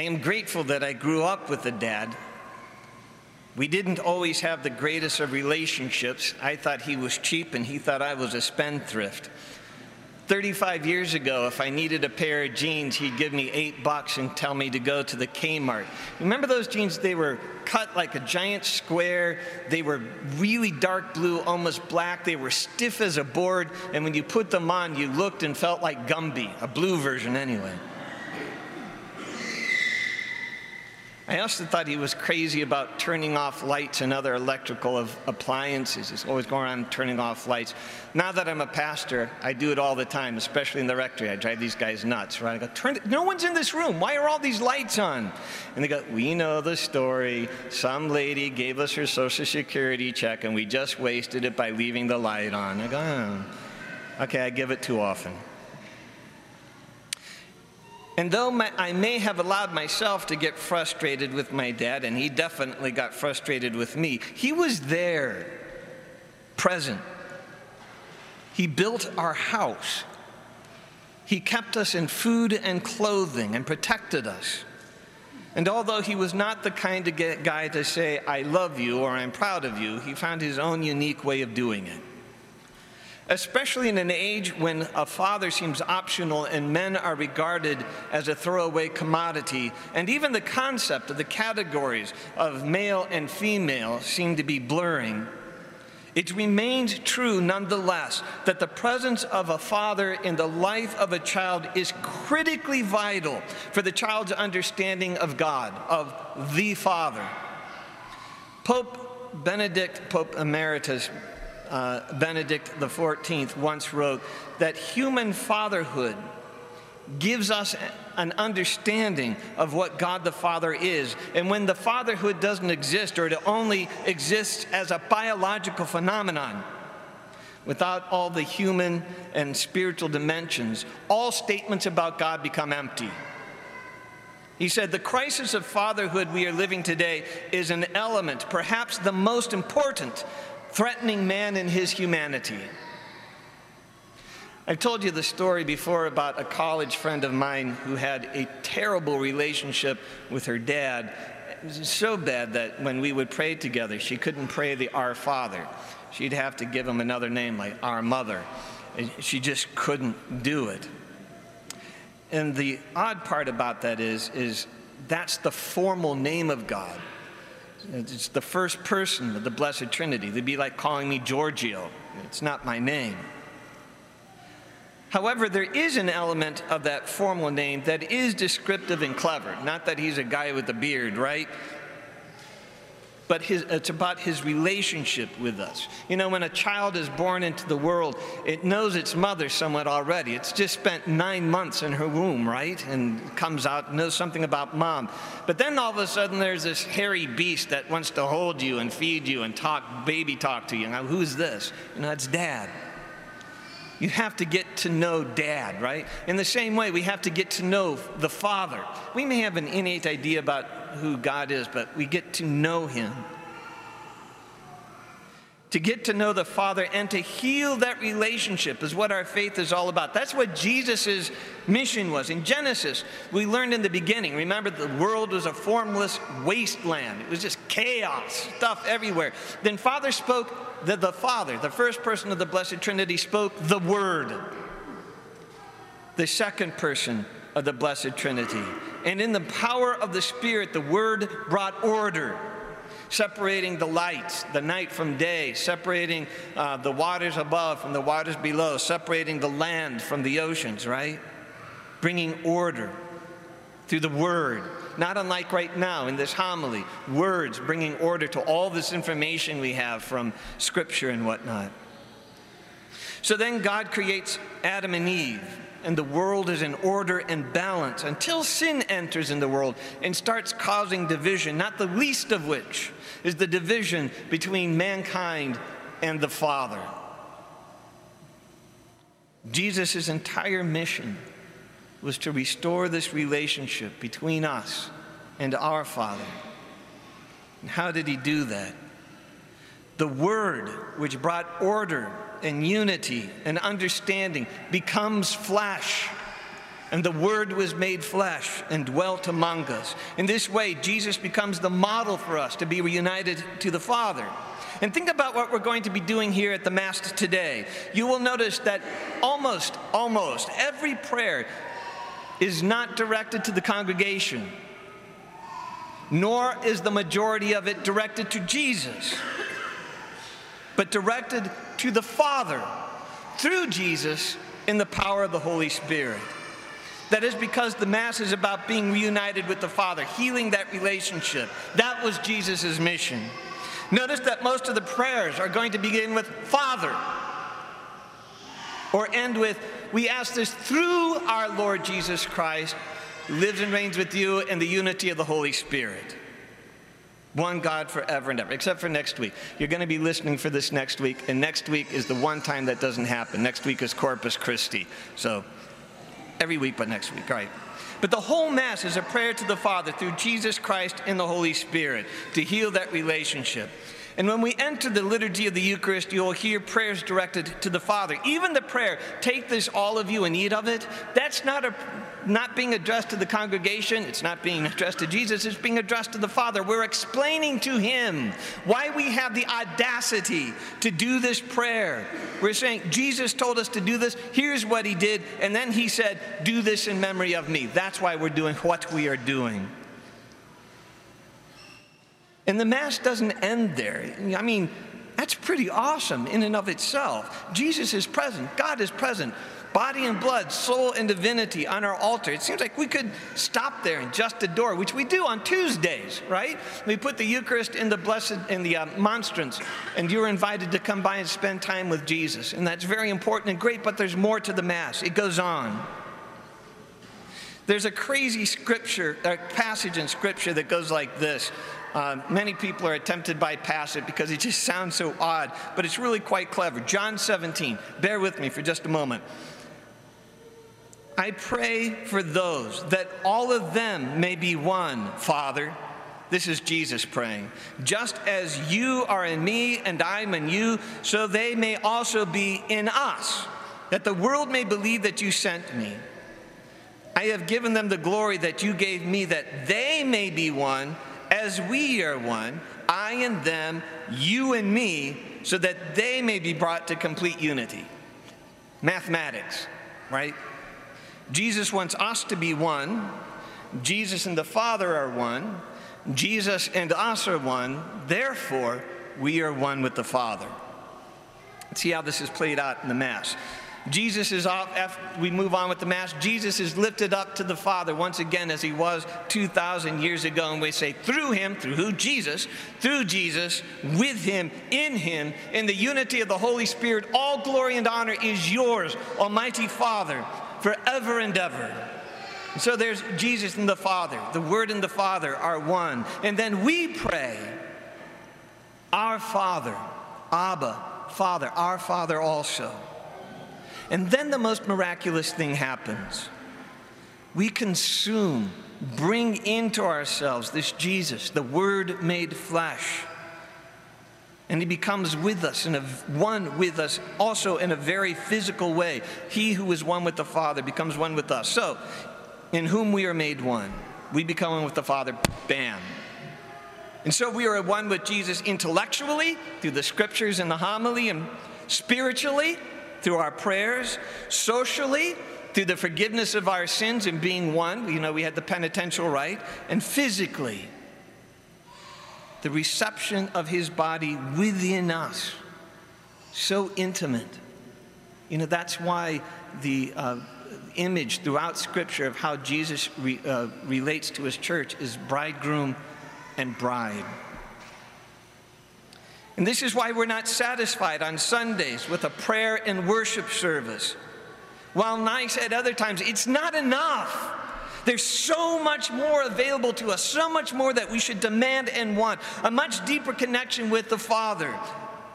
I am grateful that I grew up with a dad. We didn't always have the greatest of relationships. I thought he was cheap and he thought I was a spendthrift. 35 years ago, if I needed a pair of jeans, he'd give me eight bucks and tell me to go to the Kmart. Remember those jeans? They were cut like a giant square. They were really dark blue, almost black. They were stiff as a board. And when you put them on, you looked and felt like Gumby, a blue version anyway. I also thought he was crazy about turning off lights and other electrical appliances. He's always going around turning off lights. Now that I'm a pastor, I do it all the time, especially in the rectory. I drive these guys nuts, right? I go, Turn no one's in this room. Why are all these lights on? And they go, we know the story. Some lady gave us her social security check and we just wasted it by leaving the light on. I go, oh. okay, I give it too often. And though my, I may have allowed myself to get frustrated with my dad, and he definitely got frustrated with me, he was there, present. He built our house. He kept us in food and clothing and protected us. And although he was not the kind of guy to say, I love you or I'm proud of you, he found his own unique way of doing it especially in an age when a father seems optional and men are regarded as a throwaway commodity, and even the concept of the categories of male and female seem to be blurring. It remains true nonetheless that the presence of a father in the life of a child is critically vital for the child's understanding of God, of the Father. Pope Benedict, Pope Emeritus, uh, Benedict XIV once wrote that human fatherhood gives us an understanding of what God the Father is. And when the fatherhood doesn't exist or it only exists as a biological phenomenon, without all the human and spiritual dimensions, all statements about God become empty. He said, The crisis of fatherhood we are living today is an element, perhaps the most important, threatening man and his humanity. I've told you the story before about a college friend of mine who had a terrible relationship with her dad. It was so bad that when we would pray together, she couldn't pray the Our Father. She'd have to give him another name like Our Mother. She just couldn't do it. And the odd part about that is, is that's the formal name of God. It's the first person of the Blessed Trinity. They'd be like calling me Giorgio. It's not my name. However, there is an element of that formal name that is descriptive and clever. Not that he's a guy with a beard, right? But his, it's about his relationship with us. You know, when a child is born into the world, it knows its mother somewhat already. It's just spent nine months in her womb, right? And comes out, knows something about mom. But then all of a sudden, there's this hairy beast that wants to hold you and feed you and talk, baby talk to you. Now, who's this? You know, it's dad. You have to get to know dad, right? In the same way, we have to get to know the father. We may have an innate idea about who God is, but we get to know Him. To get to know the Father and to heal that relationship is what our faith is all about. That's what Jesus' mission was. In Genesis, we learned in the beginning, remember, the world was a formless wasteland. It was just chaos, stuff everywhere. Then Father spoke, the, the Father, the first person of the Blessed Trinity, spoke the Word. The second person of the Blessed Trinity and in the power of the Spirit, the Word brought order, separating the light, the night from day, separating uh, the waters above from the waters below, separating the land from the oceans, right? Bringing order through the Word. Not unlike right now in this homily, words bringing order to all this information we have from Scripture and whatnot. So then God creates Adam and Eve and the world is in order and balance until sin enters in the world and starts causing division, not the least of which is the division between mankind and the Father. Jesus' entire mission was to restore this relationship between us and our Father. And how did he do that? The Word, which brought order and unity and understanding becomes flesh And the Word was made flesh and dwelt among us. In this way, Jesus becomes the model for us to be reunited to the Father. And think about what we're going to be doing here at the Mass today. You will notice that almost, almost every prayer is not directed to the congregation, nor is the majority of it directed to Jesus, but directed to the Father through Jesus in the power of the Holy Spirit. That is because the Mass is about being reunited with the Father, healing that relationship. That was Jesus' mission. Notice that most of the prayers are going to begin with Father or end with, We ask this through our Lord Jesus Christ, lives and reigns with you in the unity of the Holy Spirit. One God forever and ever, except for next week. You're going to be listening for this next week, and next week is the one time that doesn't happen. Next week is Corpus Christi. So every week but next week. All right. But the whole Mass is a prayer to the Father through Jesus Christ and the Holy Spirit to heal that relationship. And when we enter the liturgy of the Eucharist, you'll hear prayers directed to the Father. Even the prayer, take this, all of you, and eat of it, that's not, a, not being addressed to the congregation. It's not being addressed to Jesus. It's being addressed to the Father. We're explaining to Him why we have the audacity to do this prayer. We're saying, Jesus told us to do this. Here's what He did. And then He said, do this in memory of me. That's why we're doing what we are doing. And the Mass doesn't end there. I mean, that's pretty awesome in and of itself. Jesus is present, God is present, body and blood, soul and divinity on our altar. It seems like we could stop there and just adore, which we do on Tuesdays, right? We put the Eucharist in the blessed in the uh, monstrance, and you're invited to come by and spend time with Jesus, and that's very important and great. But there's more to the Mass. It goes on. There's a crazy scripture, a passage in Scripture that goes like this. Uh, many people are tempted by it because it just sounds so odd, but it's really quite clever. John 17, bear with me for just a moment. I pray for those that all of them may be one, Father. This is Jesus praying. Just as you are in me and I'm in you, so they may also be in us, that the world may believe that you sent me. I have given them the glory that you gave me, that they may be one as we are one, I and them, you and me, so that they may be brought to complete unity. Mathematics, right? Jesus wants us to be one. Jesus and the Father are one. Jesus and us are one. Therefore, we are one with the Father. Let's see how this is played out in the Mass. Jesus is off, after we move on with the Mass. Jesus is lifted up to the Father once again as he was 2,000 years ago. And we say, through him, through who? Jesus, through Jesus, with him, in him, in the unity of the Holy Spirit, all glory and honor is yours, Almighty Father, forever and ever. And so there's Jesus and the Father. The Word and the Father are one. And then we pray, Our Father, Abba, Father, our Father also. And then the most miraculous thing happens. We consume, bring into ourselves this Jesus, the Word made flesh. And he becomes with us, and one with us, also in a very physical way. He who is one with the Father becomes one with us. So, in whom we are made one, we become one with the Father. Bam. And so we are one with Jesus intellectually, through the scriptures and the homily, and spiritually, through our prayers, socially, through the forgiveness of our sins and being one. You know, we had the penitential rite, and physically, the reception of his body within us. So intimate. You know, that's why the uh, image throughout Scripture of how Jesus re, uh, relates to his church is bridegroom and bride. And this is why we're not satisfied on Sundays with a prayer and worship service. While nice at other times, it's not enough. There's so much more available to us, so much more that we should demand and want. A much deeper connection with the Father,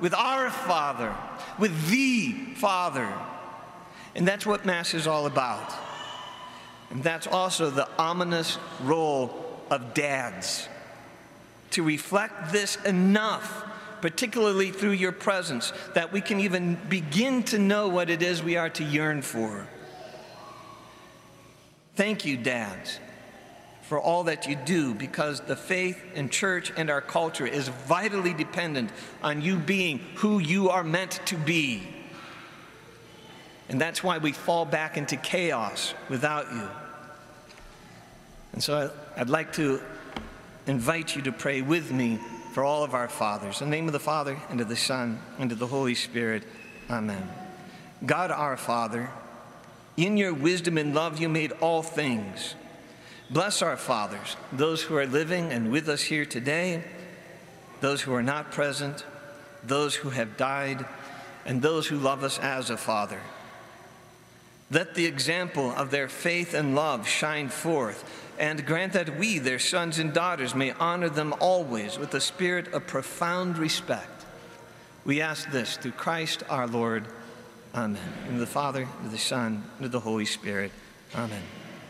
with our Father, with the Father. And that's what Mass is all about. And that's also the ominous role of dads to reflect this enough particularly through your presence, that we can even begin to know what it is we are to yearn for. Thank you, dads, for all that you do because the faith and church and our culture is vitally dependent on you being who you are meant to be. And that's why we fall back into chaos without you. And so I'd like to invite you to pray with me for all of our fathers. In the name of the Father, and of the Son, and of the Holy Spirit. Amen. God our Father, in your wisdom and love you made all things. Bless our fathers, those who are living and with us here today, those who are not present, those who have died, and those who love us as a father. Let the example of their faith and love shine forth, and grant that we, their sons and daughters, may honor them always with a spirit of profound respect. We ask this through Christ our Lord. Amen. In the Father, and the Son, and the Holy Spirit. Amen.